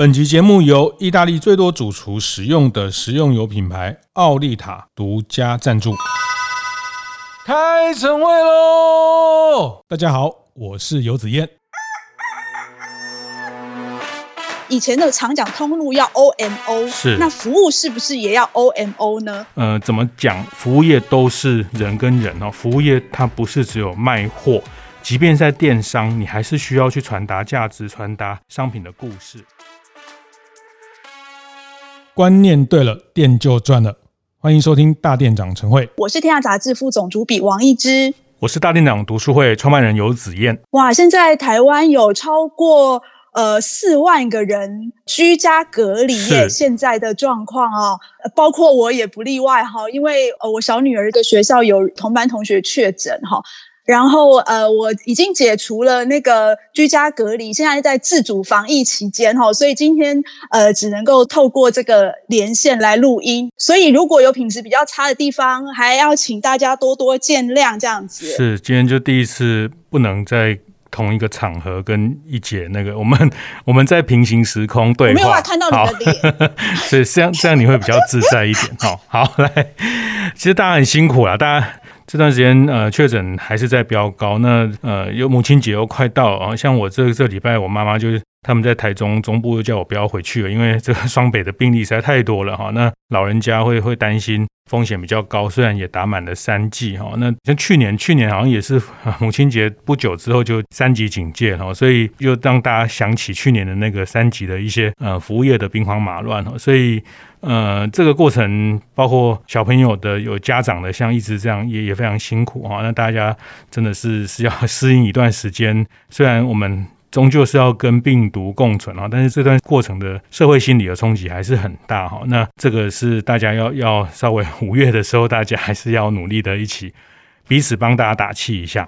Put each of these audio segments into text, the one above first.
本集节目由意大利最多主厨使用的食用油品牌奥利塔独家赞助。开晨会喽！大家好，我是游子彦。以前的常讲通路要 O M O，是那服务是不是也要 O M O 呢？呃，怎么讲？服务业都是人跟人哦，服务业它不是只有卖货，即便在电商，你还是需要去传达价值，传达商品的故事。观念对了，店就赚了。欢迎收听大店长晨会，我是天下杂志副总主笔王一之，我是大店长读书会创办人游子燕。哇，现在台湾有超过呃四万个人居家隔离耶，现在的状况啊，包括我也不例外哈，因为呃我小女儿的学校有同班同学确诊哈。然后，呃，我已经解除了那个居家隔离，现在在自主防疫期间哈，所以今天呃只能够透过这个连线来录音。所以如果有品质比较差的地方，还要请大家多多见谅，这样子。是，今天就第一次不能在同一个场合跟一姐那个，我们我们在平行时空对话，没有办法看到你的脸，所以这样这样你会比较自在一点。好，好来，其实大家很辛苦了，大家。这段时间，呃，确诊还是在飙高。那，呃，有母亲节又快到啊，像我这这礼拜，我妈妈就是他们在台中中部又叫我不要回去了，因为这个双北的病例实在太多了哈。那老人家会会担心风险比较高，虽然也打满了三剂哈。那像去年，去年好像也是母亲节不久之后就三级警戒哈，所以又让大家想起去年的那个三级的一些呃服务业的兵荒马乱哈，所以。呃，这个过程包括小朋友的、有家长的，像一直这样也也非常辛苦哈。那大家真的是是要适应一段时间，虽然我们终究是要跟病毒共存啊，但是这段过程的社会心理的冲击还是很大哈。那这个是大家要要稍微五月的时候，大家还是要努力的一起彼此帮大家打气一下。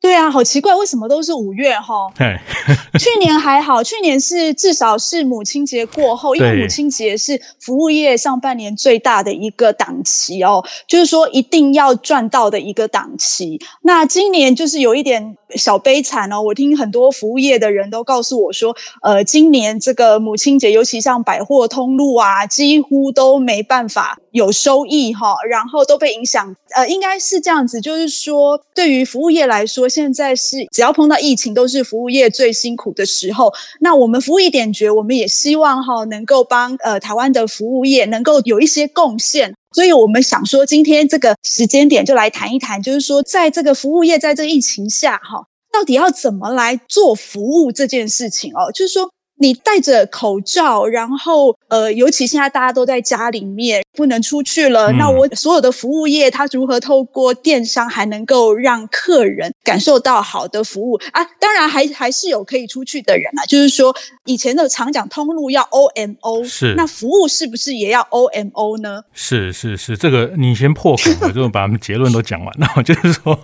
对啊，好奇怪，为什么都是五月哈？对，去年还好，去年是至少是母亲节过后，因为母亲节是服务业上半年最大的一个档期哦，就是说一定要赚到的一个档期。那今年就是有一点小悲惨哦，我听很多服务业的人都告诉我说，呃，今年这个母亲节，尤其像百货通路啊，几乎都没办法有收益哈，然后都被影响。呃，应该是这样子，就是说对于服务业来说。现在是只要碰到疫情，都是服务业最辛苦的时候。那我们服务一点绝，我们也希望哈能够帮呃台湾的服务业能够有一些贡献。所以我们想说，今天这个时间点就来谈一谈，就是说在这个服务业在这个疫情下哈，到底要怎么来做服务这件事情哦，就是说。你戴着口罩，然后呃，尤其现在大家都在家里面，不能出去了。嗯、那我所有的服务业，它如何透过电商还能够让客人感受到好的服务啊？当然还还是有可以出去的人啊。就是说，以前的常讲通路要 O M O，是那服务是不是也要 O M O 呢？是是是，这个你先破梗，我就把我们结论都讲完了。就是说，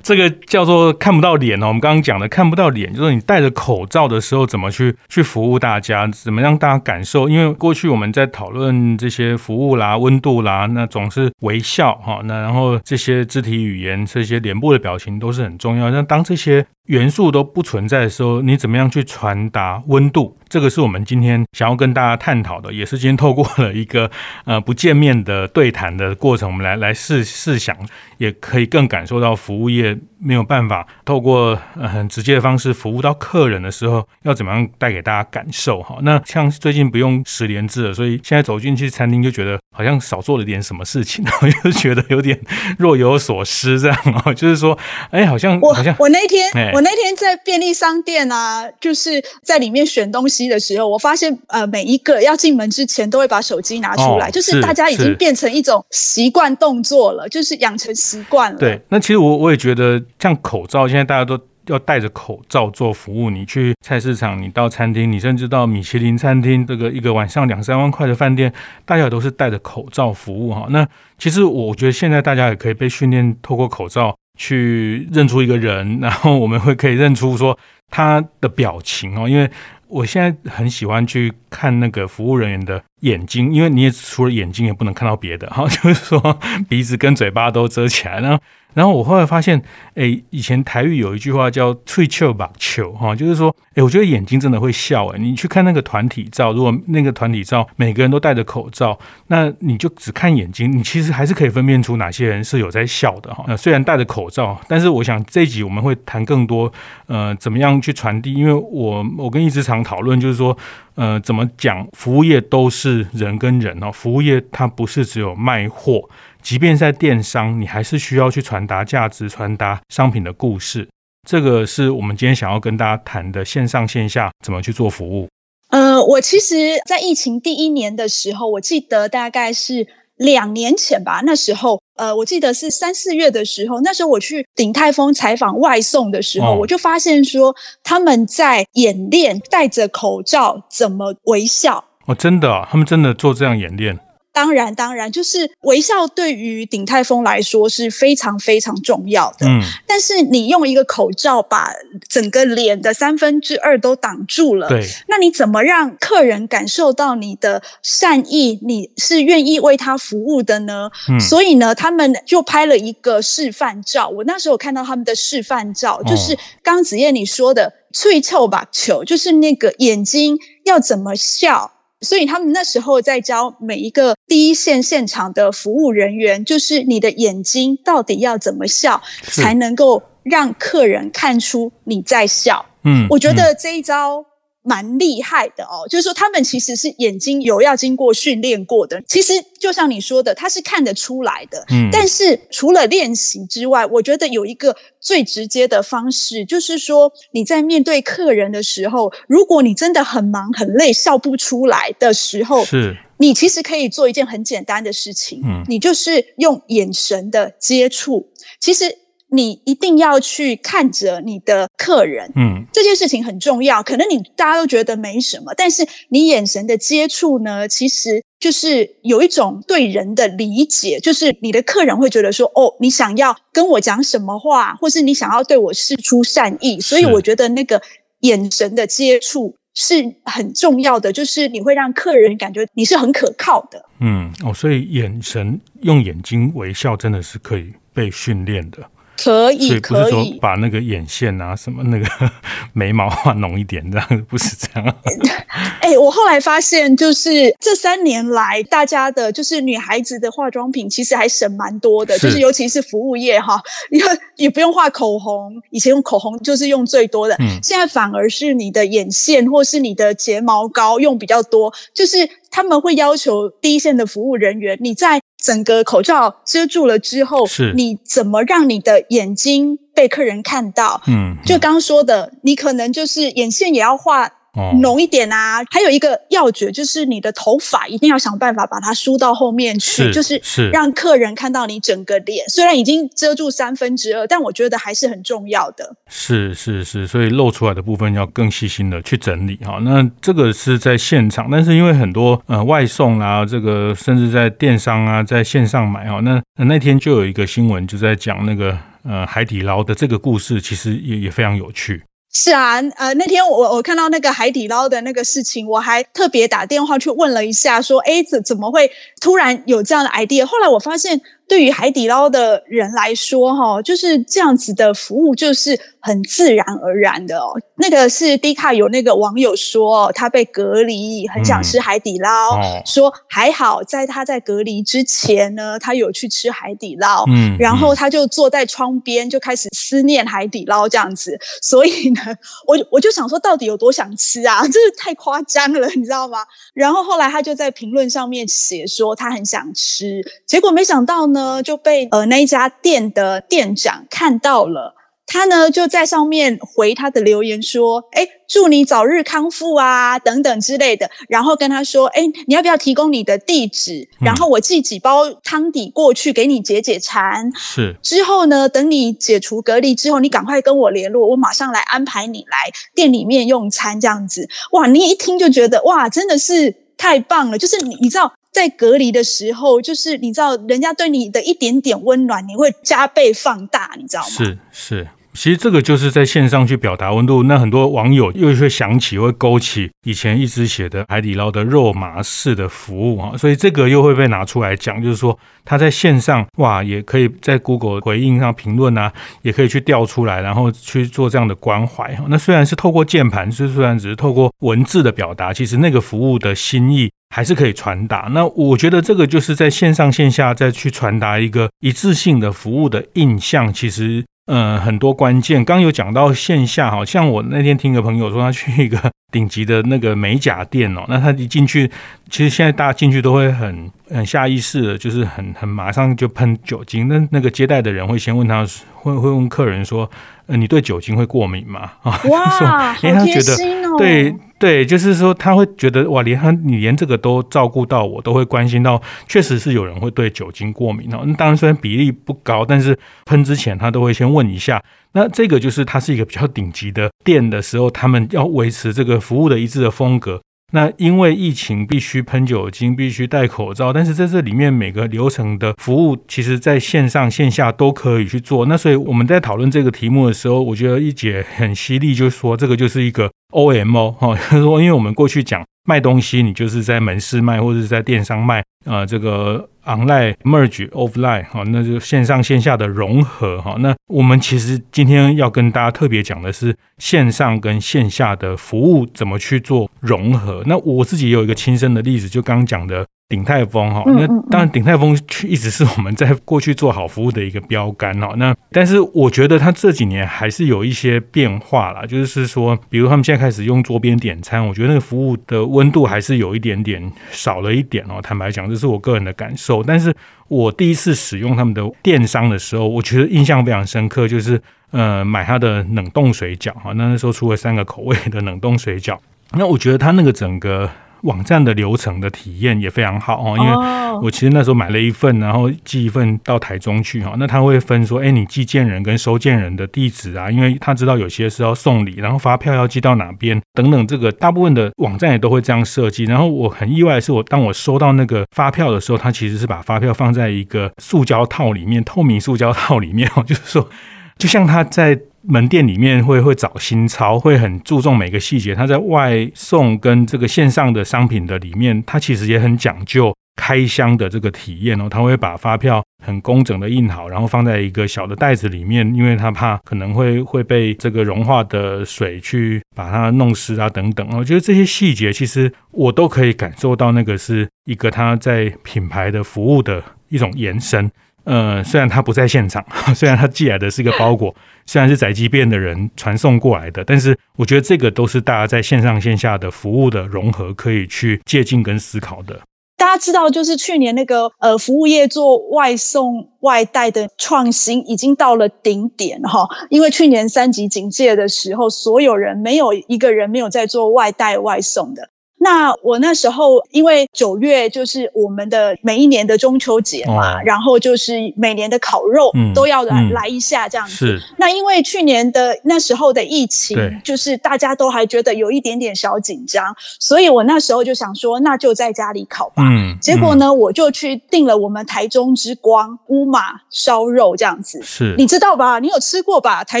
这个叫做看不到脸哦。我们刚刚讲的看不到脸，就是你戴着口罩的时候怎么去去。服务大家，怎么让大家感受？因为过去我们在讨论这些服务啦、啊温度啦，那总是微笑哈，那然后这些肢体语言、这些脸部的表情都是很重要。那当这些元素都不存在的时候，你怎么样去传达温度？这个是我们今天想要跟大家探讨的，也是今天透过了一个 呃不见面的对谈的过程，我们来来试试想，也可以更感受到服务业没有办法透过很直接的方式服务到客人的时候，要怎么样带给大家感受哈？那像最近不用十连制了，所以现在走进去餐厅就觉得好像少做了点什么事情，然后就觉得有点若 有所思这样哦，就是说，哎，好像我好像我那天我那天在便利商店啊，就是在里面选东西。的时候，我发现呃，每一个要进门之前都会把手机拿出来，哦、就是大家已经变成一种习惯动作了，就是养成习惯了。对，那其实我我也觉得，像口罩，现在大家都要戴着口罩做服务。你去菜市场，你到餐厅，你甚至到米其林餐厅，这个一个晚上两三万块的饭店，大家都是戴着口罩服务哈。那其实我觉得现在大家也可以被训练，透过口罩去认出一个人，然后我们会可以认出说他的表情哦，因为。我现在很喜欢去看那个服务人员的眼睛，因为你也除了眼睛也不能看到别的哈，就是说鼻子跟嘴巴都遮起来，然后然后我后来发现，哎，以前台语有一句话叫“喙笑目笑”哈，就是说，哎，我觉得眼睛真的会笑。哎，你去看那个团体照，如果那个团体照每个人都戴着口罩，那你就只看眼睛，你其实还是可以分辨出哪些人是有在笑的哈。那虽然戴着口罩，但是我想这一集我们会谈更多，呃，怎么样去传递？因为我我跟一直常讨论，就是说，呃，怎么讲，服务业都是人跟人哦，服务业它不是只有卖货。即便在电商，你还是需要去传达价值、传达商品的故事。这个是我们今天想要跟大家谈的线上线下怎么去做服务。呃，我其实，在疫情第一年的时候，我记得大概是两年前吧。那时候，呃，我记得是三四月的时候，那时候我去鼎泰丰采访外送的时候，哦、我就发现说他们在演练戴着口罩怎么微笑。哦，真的、啊，他们真的做这样演练。当然，当然，就是微笑对于鼎泰丰来说是非常非常重要的。嗯，但是你用一个口罩把整个脸的三分之二都挡住了，对，那你怎么让客人感受到你的善意？你是愿意为他服务的呢？嗯，所以呢，他们就拍了一个示范照。我那时候看到他们的示范照，就是刚子燕你说的“脆臭吧球”，就是那个眼睛要怎么笑。所以他们那时候在教每一个第一线现场的服务人员，就是你的眼睛到底要怎么笑，才能够让客人看出你在笑。嗯，我觉得这一招。蛮厉害的哦，就是说他们其实是眼睛有要经过训练过的。其实就像你说的，他是看得出来的。嗯，但是除了练习之外，我觉得有一个最直接的方式，就是说你在面对客人的时候，如果你真的很忙很累，笑不出来的时候，是你其实可以做一件很简单的事情，嗯，你就是用眼神的接触，其实。你一定要去看着你的客人，嗯，这件事情很重要。可能你大家都觉得没什么，但是你眼神的接触呢，其实就是有一种对人的理解，就是你的客人会觉得说，哦，你想要跟我讲什么话，或是你想要对我示出善意。所以我觉得那个眼神的接触是很重要的，就是你会让客人感觉你是很可靠的。嗯，哦，所以眼神用眼睛微笑真的是可以被训练的。可以，所以不是说把那个眼线啊什么那个 眉毛画浓一点，这样不是这样。哎、欸，我后来发现，就是这三年来，大家的就是女孩子的化妆品其实还省蛮多的，就是尤其是服务业哈，你看也不用画口红，以前用口红就是用最多的，嗯，现在反而是你的眼线或是你的睫毛膏用比较多，就是他们会要求第一线的服务人员，你在。整个口罩遮住了之后，是你怎么让你的眼睛被客人看到？嗯，就刚刚说的，你可能就是眼线也要画。浓一点啊，还有一个要诀就是你的头发一定要想办法把它梳到后面去，是就是是让客人看到你整个脸，虽然已经遮住三分之二，但我觉得还是很重要的。是是是，所以露出来的部分要更细心的去整理哈。那这个是在现场，但是因为很多呃外送啊，这个甚至在电商啊，在线上买哈，那那天就有一个新闻就在讲那个呃海底捞的这个故事，其实也也非常有趣。是啊，呃，那天我我看到那个海底捞的那个事情，我还特别打电话去问了一下，说，哎，怎怎么会突然有这样的 idea？后来我发现。对于海底捞的人来说，哈，就是这样子的服务，就是很自然而然的哦。那个是 D 卡有那个网友说，他被隔离，很想吃海底捞，嗯哦、说还好在他在隔离之前呢，他有去吃海底捞，嗯，然后他就坐在窗边就开始思念海底捞这样子。所以呢，我我就想说，到底有多想吃啊？这是太夸张了，你知道吗？然后后来他就在评论上面写说他很想吃，结果没想到呢。呢就被呃那一家店的店长看到了，他呢就在上面回他的留言说：“哎，祝你早日康复啊，等等之类的。”然后跟他说：“哎，你要不要提供你的地址？然后我寄几包汤底过去给你解解馋。是之后呢，等你解除隔离之后，你赶快跟我联络，我马上来安排你来店里面用餐。这样子，哇，你一听就觉得哇，真的是太棒了。就是你你知道。”在隔离的时候，就是你知道，人家对你的一点点温暖，你会加倍放大，你知道吗？是是，其实这个就是在线上去表达温度。那很多网友又会想起，会勾起以前一直写的海底捞的肉麻式的服务啊，所以这个又会被拿出来讲，就是说他在线上哇，也可以在 Google 回应上评论啊，也可以去调出来，然后去做这样的关怀。那虽然是透过键盘，是虽然只是透过文字的表达，其实那个服务的心意还是可以传达。那我觉得这个就是在线上线下再去传达一个一致性的服务的印象，其实。嗯，很多关键，刚有讲到线下，好像我那天听个朋友说，他去一个顶级的那个美甲店哦，那他一进去，其实现在大家进去都会很很下意识的，就是很很马上就喷酒精。那那个接待的人会先问他，会会问客人说，呃，你对酒精会过敏吗？啊，哇，因为他觉得对。对，就是说他会觉得哇，连他你连这个都照顾到我，都会关心到，确实是有人会对酒精过敏哦。那当然虽然比例不高，但是喷之前他都会先问一下。那这个就是它是一个比较顶级的店的时候，他们要维持这个服务的一致的风格。那因为疫情必须喷酒精，必须戴口罩，但是在这里面每个流程的服务，其实在线上线下都可以去做。那所以我们在讨论这个题目的时候，我觉得一姐很犀利，就说这个就是一个 OMO 哈，就是说因为我们过去讲卖东西，你就是在门市卖或者是在电商卖，呃，这个。Online merge offline 哈，那就线上线下的融合哈。那我们其实今天要跟大家特别讲的是线上跟线下的服务怎么去做融合。那我自己有一个亲身的例子，就刚刚讲的。鼎泰丰哈，那当然鼎泰丰一直是我们在过去做好服务的一个标杆哈。那但是我觉得它这几年还是有一些变化啦，就是说，比如他们现在开始用桌边点餐，我觉得那个服务的温度还是有一点点少了一点哦。坦白讲，这是我个人的感受。但是我第一次使用他们的电商的时候，我觉得印象非常深刻，就是呃买他的冷冻水饺哈，那那时候出了三个口味的冷冻水饺，那我觉得他那个整个。网站的流程的体验也非常好哦，因为我其实那时候买了一份，然后寄一份到台中去哈，那他会分说，哎，你寄件人跟收件人的地址啊，因为他知道有些是要送礼，然后发票要寄到哪边等等，这个大部分的网站也都会这样设计。然后我很意外的是，我当我收到那个发票的时候，他其实是把发票放在一个塑胶套里面，透明塑胶套里面哦，就是说，就像他在。门店里面会会找新钞，会很注重每个细节。他在外送跟这个线上的商品的里面，他其实也很讲究开箱的这个体验哦。他会把发票很工整的印好，然后放在一个小的袋子里面，因为他怕可能会会被这个融化的水去把它弄湿啊等等。我觉得这些细节其实我都可以感受到，那个是一个他在品牌的服务的一种延伸。呃，虽然他不在现场，虽然他寄来的是一个包裹，虽然是宅急便的人传送过来的，但是我觉得这个都是大家在线上线下的服务的融合，可以去借鉴跟思考的。大家知道，就是去年那个呃，服务业做外送外带的创新已经到了顶点哈，因为去年三级警戒的时候，所有人没有一个人没有在做外带外送的。那我那时候，因为九月就是我们的每一年的中秋节嘛，哦、然后就是每年的烤肉都要来、嗯、来一下这样子。是。那因为去年的那时候的疫情，就是大家都还觉得有一点点小紧张，所以我那时候就想说，那就在家里烤吧。嗯。结果呢，我就去订了我们台中之光乌马烧肉这样子。是。你知道吧？你有吃过吧？台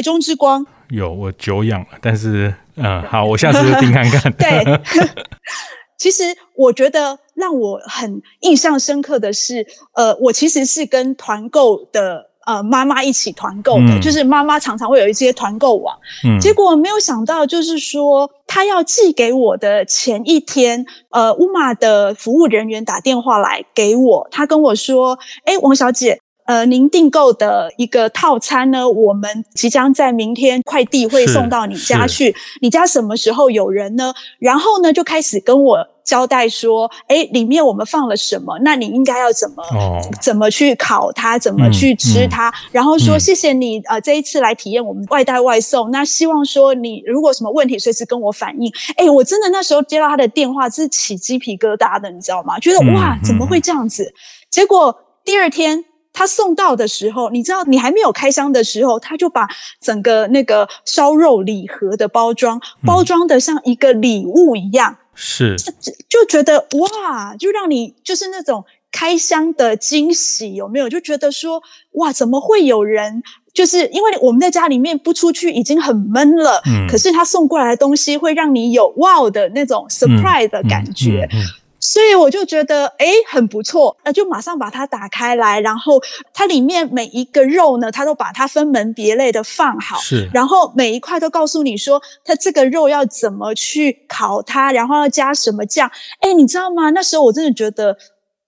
中之光。有，我久仰了，但是。嗯，好，我下次就听看看。对，其实我觉得让我很印象深刻的是，呃，我其实是跟团购的呃妈妈一起团购的，嗯、就是妈妈常常会有一些团购网，嗯，结果没有想到，就是说她要寄给我的前一天，呃，乌马的服务人员打电话来给我，他跟我说：“哎，王小姐。”呃，您订购的一个套餐呢，我们即将在明天快递会送到你家去。你家什么时候有人呢？然后呢，就开始跟我交代说，哎，里面我们放了什么？那你应该要怎么、哦、怎么去烤它，怎么去吃它？嗯嗯、然后说谢谢你，呃，这一次来体验我们外带外送。那希望说你如果什么问题，随时跟我反映。哎，我真的那时候接到他的电话是起鸡皮疙瘩的，你知道吗？觉得哇，怎么会这样子？结果第二天。他送到的时候，你知道，你还没有开箱的时候，他就把整个那个烧肉礼盒的包装包装的像一个礼物一样，是就就觉得哇，就让你就是那种开箱的惊喜，有没有？就觉得说哇，怎么会有人？就是因为我们在家里面不出去已经很闷了，嗯，可是他送过来的东西会让你有哇的那种 surprise 的感觉。所以我就觉得，哎，很不错，那就马上把它打开来，然后它里面每一个肉呢，它都把它分门别类的放好，是，然后每一块都告诉你说，它这个肉要怎么去烤它，然后要加什么酱，哎，你知道吗？那时候我真的觉得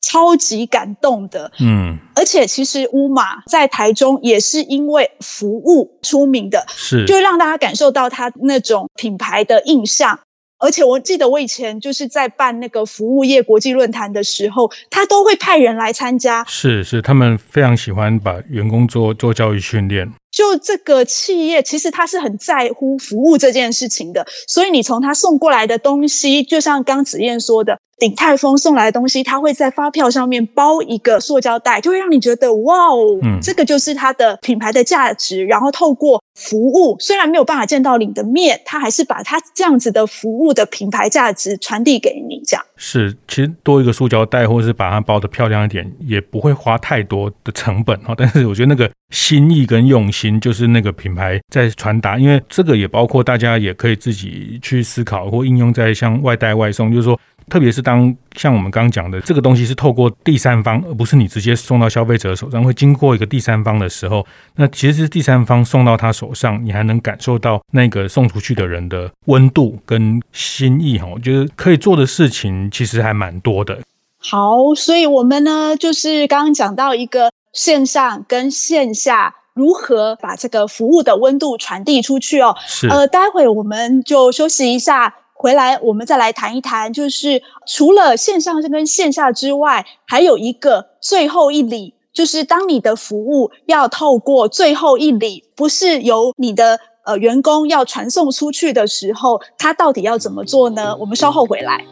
超级感动的，嗯，而且其实乌马在台中也是因为服务出名的，是，就让大家感受到它那种品牌的印象。而且我记得我以前就是在办那个服务业国际论坛的时候，他都会派人来参加。是是，他们非常喜欢把员工做做教育训练。就这个企业，其实他是很在乎服务这件事情的。所以你从他送过来的东西，就像刚子燕说的。鼎泰丰送来的东西，他会在发票上面包一个塑胶袋，就会让你觉得哇哦，嗯，这个就是它的品牌的价值。然后透过服务，虽然没有办法见到你的面，他还是把他这样子的服务的品牌价值传递给你。这样是，其实多一个塑胶袋，或者是把它包的漂亮一点，也不会花太多的成本哈。但是我觉得那个心意跟用心，就是那个品牌在传达。因为这个也包括大家也可以自己去思考或应用在像外带外送，就是说。特别是当像我们刚刚讲的这个东西是透过第三方，而不是你直接送到消费者手上，会经过一个第三方的时候，那其实是第三方送到他手上，你还能感受到那个送出去的人的温度跟心意哈。我觉得可以做的事情其实还蛮多的。好，所以我们呢就是刚刚讲到一个线上跟线下如何把这个服务的温度传递出去哦。是。呃，待会我们就休息一下。回来，我们再来谈一谈，就是除了线上跟线下之外，还有一个最后一里，就是当你的服务要透过最后一里，不是由你的呃员工要传送出去的时候，他到底要怎么做呢？我们稍后回来。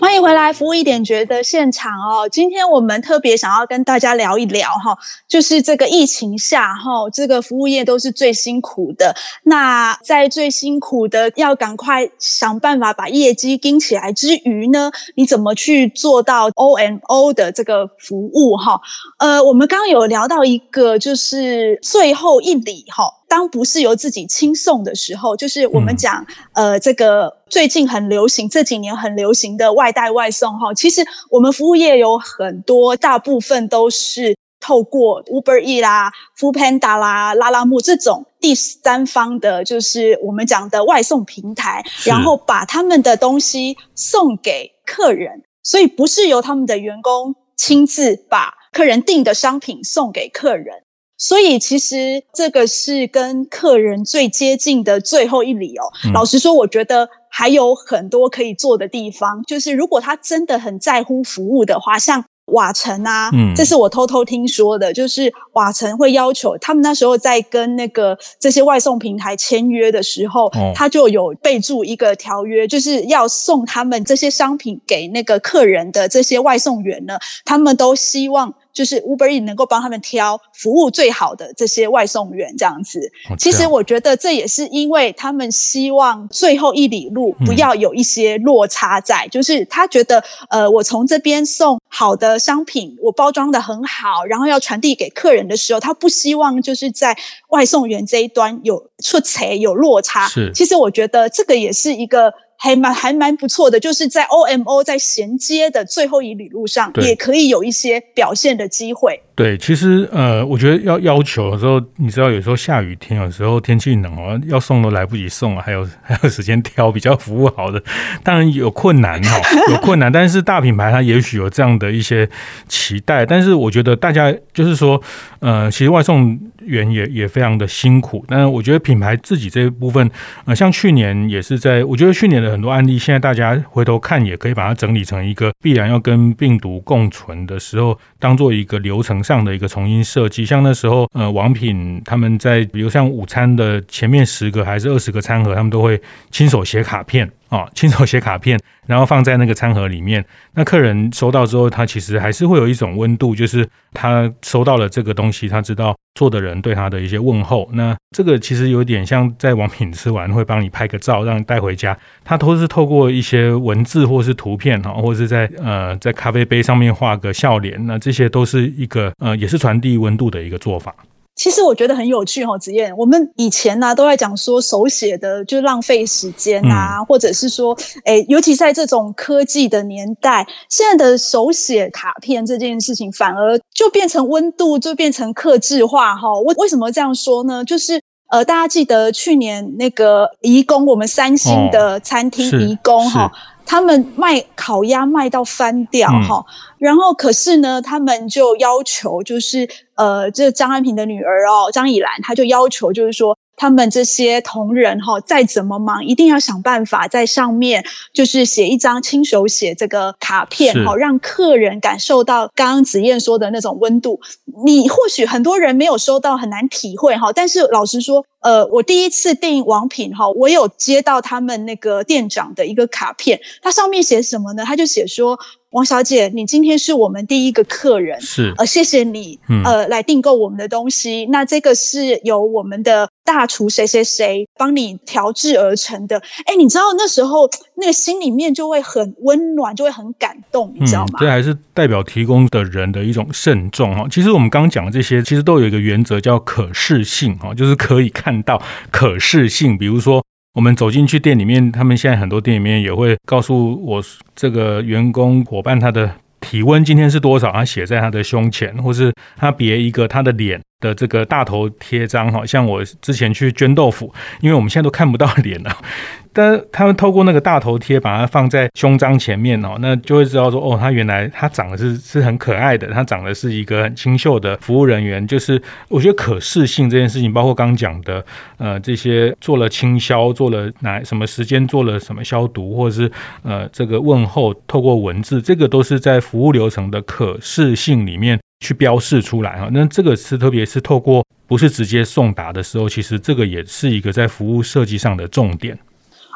欢迎回来，服务一点觉得现场哦。今天我们特别想要跟大家聊一聊哈，就是这个疫情下哈，这个服务业都是最辛苦的。那在最辛苦的要赶快想办法把业绩盯起来之余呢，你怎么去做到 OMO 的这个服务哈？呃，我们刚刚有聊到一个，就是最后一里哈。当不是由自己亲送的时候，就是我们讲，嗯、呃，这个最近很流行，这几年很流行的外带外送哈。其实我们服务业有很多，大部分都是透过 Uber E 啦、Foodpanda 啦、拉拉木这种第三方的，就是我们讲的外送平台，然后把他们的东西送给客人，所以不是由他们的员工亲自把客人订的商品送给客人。所以其实这个是跟客人最接近的最后一里哦。嗯。老实说，我觉得还有很多可以做的地方。就是如果他真的很在乎服务的话，像瓦城啊，嗯，这是我偷偷听说的，就是瓦城会要求他们那时候在跟那个这些外送平台签约的时候，哦，他就有备注一个条约，就是要送他们这些商品给那个客人的这些外送员呢，他们都希望。就是 Uber Eats 能够帮他们挑服务最好的这些外送员这样子。其实我觉得这也是因为他们希望最后一里路不要有一些落差在，就是他觉得呃，我从这边送好的商品，我包装的很好，然后要传递给客人的时候，他不希望就是在外送员这一端有出差有落差。是，其实我觉得这个也是一个。还蛮还蛮不错的，就是在 OMO 在衔接的最后一里路上，也可以有一些表现的机会。对，其实呃，我觉得要要求的时候，你知道，有时候下雨天，有时候天气冷哦，要送都来不及送，还有 还有时间挑比较服务好的，当然有困难哈，有困难。但是大品牌它也许有这样的一些期待，但是我觉得大家就是说，呃，其实外送员也也非常的辛苦。但是我觉得品牌自己这一部分，呃，像去年也是在，我觉得去年的很多案例，现在大家回头看也可以把它整理成一个必然要跟病毒共存的时候，当做一个流程这样的一个重新设计，像那时候，呃，王品他们在，比如像午餐的前面十个还是二十个餐盒，他们都会亲手写卡片。哦，亲手写卡片，然后放在那个餐盒里面。那客人收到之后，他其实还是会有一种温度，就是他收到了这个东西，他知道做的人对他的一些问候。那这个其实有点像在王品吃完会帮你拍个照，让你带回家。他都是透过一些文字或是图片哈，或是在呃在咖啡杯上面画个笑脸。那这些都是一个呃也是传递温度的一个做法。其实我觉得很有趣哈，子燕，我们以前呢、啊、都在讲说手写的就浪费时间啊，嗯、或者是说，诶，尤其在这种科技的年代，现在的手写卡片这件事情反而就变成温度，就变成客制化哈。为为什么这样说呢？就是呃，大家记得去年那个移工，我们三星的餐厅移工哈。他们卖烤鸭卖到翻掉哈，嗯、然后可是呢，他们就要求就是呃，这张安平的女儿哦，张以兰，她就要求就是说。他们这些同仁哈，再怎么忙，一定要想办法在上面就是写一张亲手写这个卡片哈，让客人感受到刚刚子燕说的那种温度。你或许很多人没有收到，很难体会哈。但是老实说，呃，我第一次订王品哈，我有接到他们那个店长的一个卡片，他上面写什么呢？他就写说。王小姐，你今天是我们第一个客人，是呃，谢谢你，嗯、呃，来订购我们的东西。那这个是由我们的大厨谁谁谁帮你调制而成的。哎，你知道那时候那个心里面就会很温暖，就会很感动，你知道吗？嗯、这还是代表提供的人的一种慎重哈。其实我们刚刚讲的这些，其实都有一个原则叫可视性哈，就是可以看到可视性，比如说。我们走进去店里面，他们现在很多店里面也会告诉我这个员工伙伴他的体温今天是多少，他写在他的胸前，或是他别一个他的脸的这个大头贴章，哈，像我之前去捐豆腐，因为我们现在都看不到脸了。但是他们透过那个大头贴，把它放在胸章前面哦，那就会知道说，哦，他原来他长得是是很可爱的，他长得是一个很清秀的服务人员。就是我觉得可视性这件事情，包括刚刚讲的，呃，这些做了清消，做了哪什么时间做了什么消毒，或者是呃这个问候，透过文字，这个都是在服务流程的可视性里面去标示出来哈。那这个是特别是透过不是直接送达的时候，其实这个也是一个在服务设计上的重点。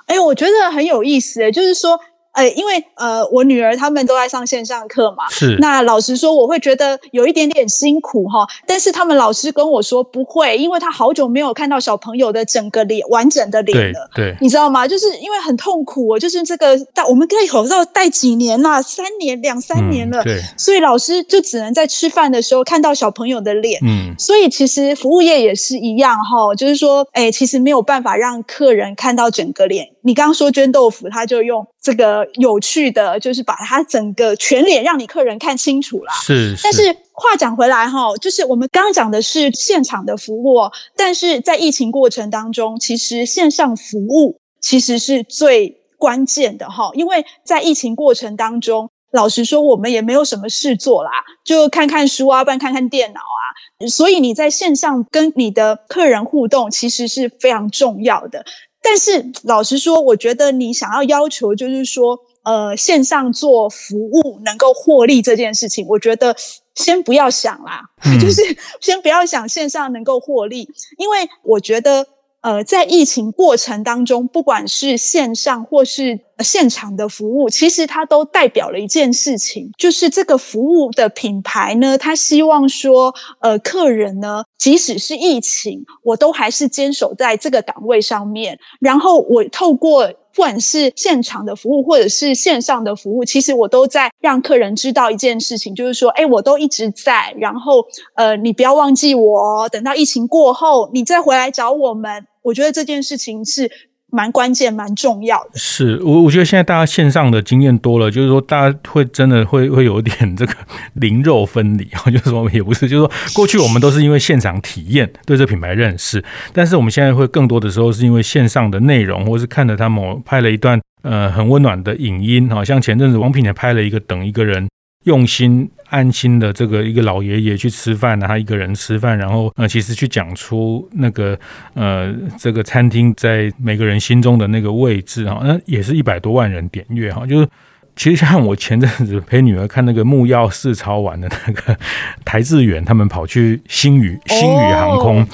哎，我觉得很有意思诶，就是说。呃，因为呃，我女儿他们都在上线上课嘛，是。那老实说，我会觉得有一点点辛苦哈。但是他们老师跟我说不会，因为他好久没有看到小朋友的整个脸完整的脸了，对，对。你知道吗？就是因为很痛苦，我就是这个戴我们戴口罩戴几年了，三年两三年了，嗯，对。所以老师就只能在吃饭的时候看到小朋友的脸，嗯。所以其实服务业也是一样哈，就是说，哎，其实没有办法让客人看到整个脸。你刚刚说捐豆腐，他就用这个有趣的，就是把他整个全脸让你客人看清楚了。是，是。但是话讲回来哈，就是我们刚刚讲的是现场的服务，但是在疫情过程当中，其实线上服务其实是最关键的哈，因为在疫情过程当中，老实说，我们也没有什么事做啦，就看看书啊，不然看看电脑啊，所以你在线上跟你的客人互动，其实是非常重要的。但是老实说，我觉得你想要要求就是说，呃，线上做服务能够获利这件事情，我觉得先不要想啦，嗯、就是先不要想线上能够获利，因为我觉得，呃，在疫情过程当中，不管是线上或是现场的服务，其实它都代表了一件事情，就是这个服务的品牌呢，他希望说，呃，客人呢，即使是疫情，我都还是坚守在这个岗位上面，然后我透过不管是现场的服务或者是线上的服务，其实我都在让客人知道一件事情，就是说，诶，我都一直在，然后，呃，你不要忘记我，等到疫情过后，你再回来找我们。我觉得这件事情是蛮关键、蛮重要的。是我，我觉得现在大家线上的经验多了，就是说大家会真的会会有点这个 灵肉分离。就是说也不是，就是说过去我们都是因为现场体验对这品牌认识，但是我们现在会更多的时候是因为线上的内容，或是看着他们拍了一段呃很温暖的影音，好像前阵子王品也拍了一个等一个人。用心安心的这个一个老爷爷去吃饭，他一个人吃饭，然后呃，其实去讲出那个呃，这个餐厅在每个人心中的那个位置哈，那也是一百多万人点阅哈，就是。其实像我前阵子陪女儿看那个木曜四超玩的那个 台志远，他们跑去星宇星宇航空，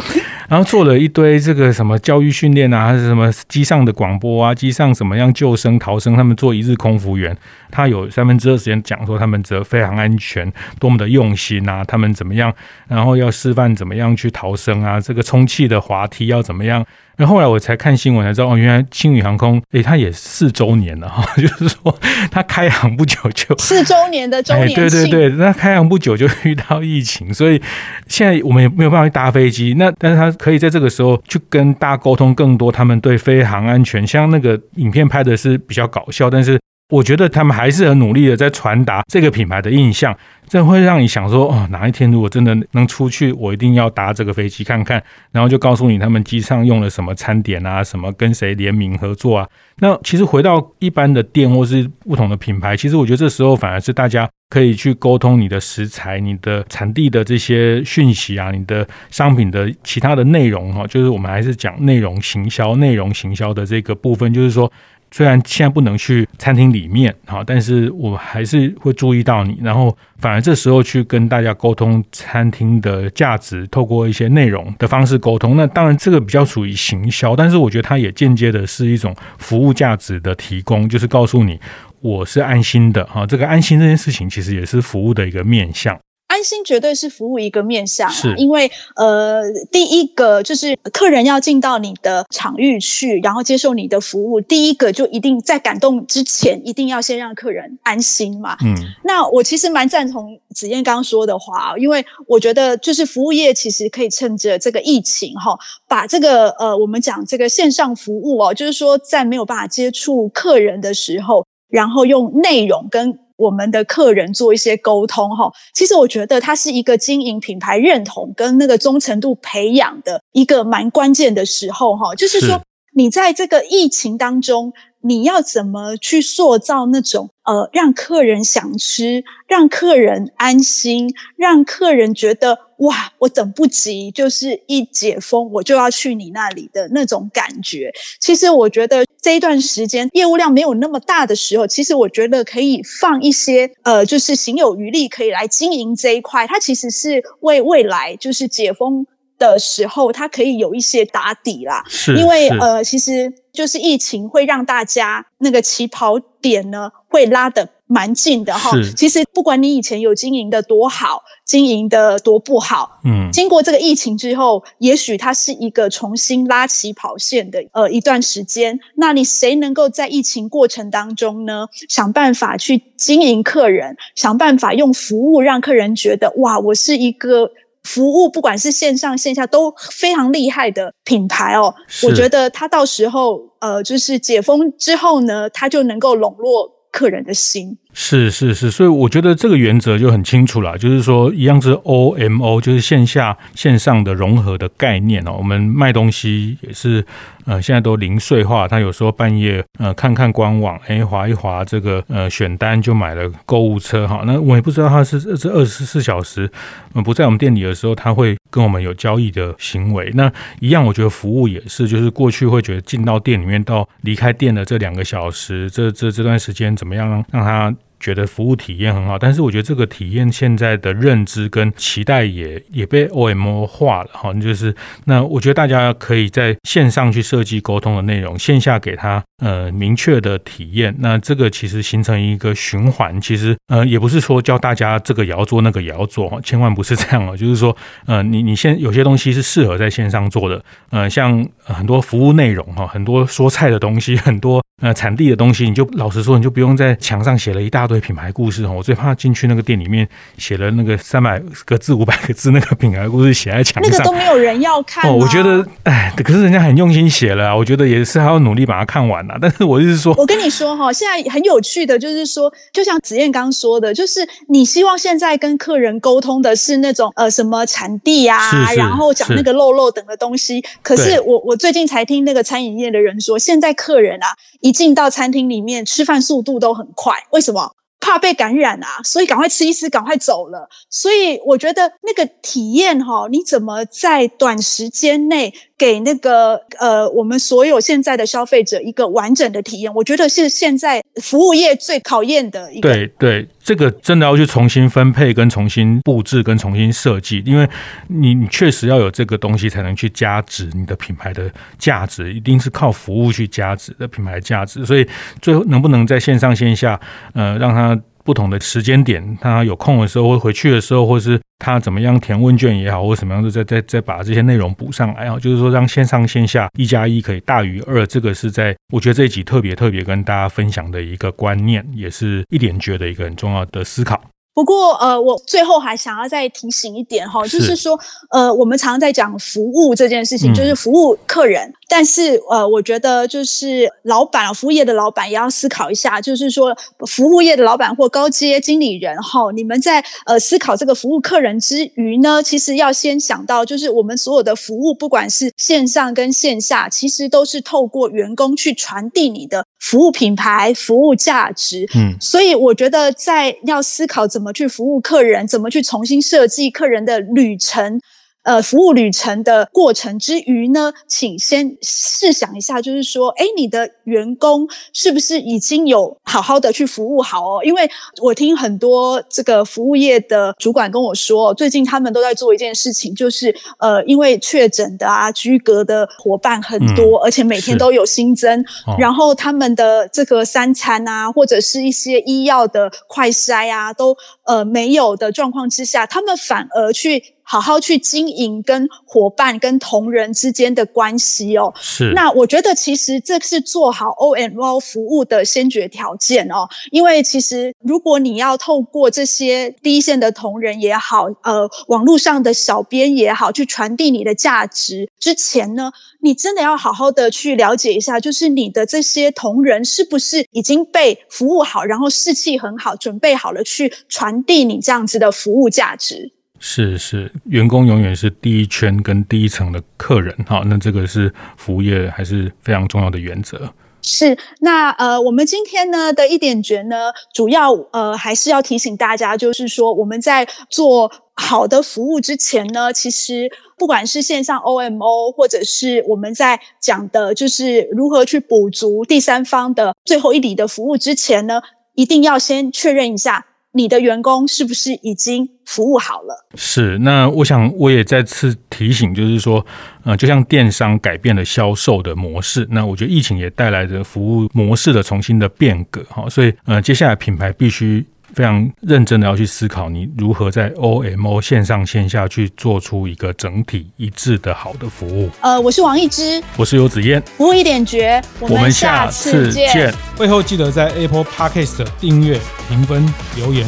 然后做了一堆这个什么教育训练啊，还是什么机上的广播啊，机上怎么样救生逃生，他们做一日空服员，他有三分之二时间讲说他们则非常安全，多么的用心啊，他们怎么样，然后要示范怎么样去逃生啊，这个充气的滑梯要怎么样。然后后来我才看新闻才知道，哦，原来星宇航空，诶，它也四周年了哈，就是说它开航不久就 四周年的周年庆，对对对，那开航不久就遇到疫情，所以现在我们也没有办法去搭飞机。那但是它可以在这个时候去跟大家沟通更多他们对飞航安全，像那个影片拍的是比较搞笑，但是。我觉得他们还是很努力的在传达这个品牌的印象，这会让你想说，哦，哪一天如果真的能出去，我一定要搭这个飞机看看，然后就告诉你他们机上用了什么餐点啊，什么跟谁联名合作啊。那其实回到一般的店或是不同的品牌，其实我觉得这时候反而是大家可以去沟通你的食材、你的产地的这些讯息啊，你的商品的其他的内容哈，就是我们还是讲内容行销、内容行销的这个部分，就是说。虽然现在不能去餐厅里面，哈，但是我还是会注意到你，然后反而这时候去跟大家沟通餐厅的价值，透过一些内容的方式沟通。那当然这个比较属于行销，但是我觉得它也间接的是一种服务价值的提供，就是告诉你我是安心的，哈，这个安心这件事情其实也是服务的一个面向。安心绝对是服务一个面向啊，因为呃，第一个就是客人要进到你的场域去，然后接受你的服务，第一个就一定在感动之前，一定要先让客人安心嘛。嗯，那我其实蛮赞同子燕刚刚说的话，因为我觉得就是服务业其实可以趁着这个疫情哈，把这个呃，我们讲这个线上服务哦，就是说在没有办法接触客人的时候，然后用内容跟。我们的客人做一些沟通哈，其实我觉得它是一个经营品牌认同跟那个忠诚度培养的一个蛮关键的时候哈，就是说你在这个疫情当中。你要怎么去塑造那种呃，让客人想吃，让客人安心，让客人觉得哇，我等不及，就是一解封我就要去你那里的那种感觉。其实我觉得这一段时间业务量没有那么大的时候，其实我觉得可以放一些呃，就是行有余力可以来经营这一块。它其实是为未来就是解封的时候，它可以有一些打底啦。是，因为呃，其实。就是疫情会让大家那个起跑点呢，会拉得蛮近的哈。其实不管你以前有经营的多好，经营的多不好，嗯，经过这个疫情之后，也许它是一个重新拉起跑线的呃一段时间。那你谁能够在疫情过程当中呢，想办法去经营客人，想办法用服务让客人觉得哇，我是一个。服务不管是线上线下都非常厉害的品牌哦，我觉得他到时候呃，就是解封之后呢，他就能够笼络客人的心。是是是，所以我觉得这个原则就很清楚了，就是说一样是 O M O，就是线下线上的融合的概念哦。我们卖东西也是呃，现在都零碎化，他有时候半夜呃看看官网，哎，划一划这个呃选单就买了购物车哈。那我也不知道他是这二十四小时嗯不在我们店里的时候，他会跟我们有交易的行为。那一样，我觉得服务也是，就是过去会觉得进到店里面到离开店的这两个小时，这这这段时间怎么样让让他。觉得服务体验很好，但是我觉得这个体验现在的认知跟期待也也被 OMO 化了哈，就是那我觉得大家可以在线上去设计沟通的内容，线下给他呃明确的体验，那这个其实形成一个循环，其实呃也不是说教大家这个也要做那个也要做，千万不是这样哦，就是说呃你你现有些东西是适合在线上做的，呃像很多服务内容哈，很多说菜的东西，很多呃产地的东西，你就老实说你就不用在墙上写了一大。堆品牌故事哈，我最怕进去那个店里面写了那个三百个字、五百个字那个品牌故事写在墙上，那个都没有人要看。哦，我觉得，哎，可是人家很用心写了，我觉得也是还要努力把它看完了。但是我就是说，我跟你说哈，现在很有趣的就是说，就像子燕刚说的，就是你希望现在跟客人沟通的是那种呃什么产地啊，是是然后讲那个肉肉等的东西。可是我我最近才听那个餐饮业的人说，现在客人啊进到餐厅里面吃饭速度都很快，为什么？怕被感染啊，所以赶快吃一吃，赶快走了。所以我觉得那个体验哈，你怎么在短时间内给那个呃我们所有现在的消费者一个完整的体验？我觉得是现在服务业最考验的一个。对对，这个真的要去重新分配、跟重新布置、跟重新设计，因为你你确实要有这个东西才能去加值你的品牌的价值，一定是靠服务去加值的品牌价值。所以最后能不能在线上线下呃让它不同的时间点，他有空的时候或回去的时候，或是他怎么样填问卷也好，或什么样的再再再把这些内容补上来，就是说让线上线下一加一可以大于二，这个是在我觉得这一集特别特别跟大家分享的一个观念，也是一点觉得一个很重要的思考。不过，呃，我最后还想要再提醒一点哈，就是说，呃，我们常常在讲服务这件事情，就是服务客人。嗯但是，呃，我觉得就是老板，服务业的老板也要思考一下，就是说，服务业的老板或高阶经理人哈，你们在呃思考这个服务客人之余呢，其实要先想到，就是我们所有的服务，不管是线上跟线下，其实都是透过员工去传递你的服务品牌、服务价值。嗯，所以我觉得在要思考怎么去服务客人，怎么去重新设计客人的旅程。呃，服务旅程的过程之余呢，请先试想一下，就是说，哎，你的员工是不是已经有好好的去服务好哦？因为我听很多这个服务业的主管跟我说，最近他们都在做一件事情，就是呃，因为确诊的啊，居隔的伙伴很多，嗯、而且每天都有新增，哦、然后他们的这个三餐啊，或者是一些医药的快筛啊，都呃没有的状况之下，他们反而去。好好去经营跟伙伴、跟同仁之间的关系哦。是。那我觉得其实这是做好 OMO 服务的先决条件哦。因为其实如果你要透过这些第一线的同仁也好，呃，网络上的小编也好，去传递你的价值之前呢，你真的要好好的去了解一下，就是你的这些同仁是不是已经被服务好，然后士气很好，准备好了去传递你这样子的服务价值。是是，员工永远是第一圈跟第一层的客人，好，那这个是服务业还是非常重要的原则。是，那呃，我们今天呢的一点诀呢，主要呃还是要提醒大家，就是说我们在做好的服务之前呢，其实不管是线上 OMO，或者是我们在讲的就是如何去补足第三方的最后一里的服务之前呢，一定要先确认一下。你的员工是不是已经服务好了？是，那我想我也再次提醒，就是说，呃，就像电商改变了销售的模式，那我觉得疫情也带来着服务模式的重新的变革，哈，所以，呃，接下来品牌必须。非常认真的要去思考，你如何在 OMO 线上线下去做出一个整体一致的好的服务。呃，我是王一之，我是游子彦，服务一点绝，我们下次见。会后记得在 Apple Podcast 订阅、评分、留言。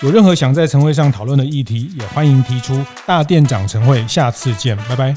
有任何想在晨会上讨论的议题，也欢迎提出。大店长晨会，下次见，拜拜。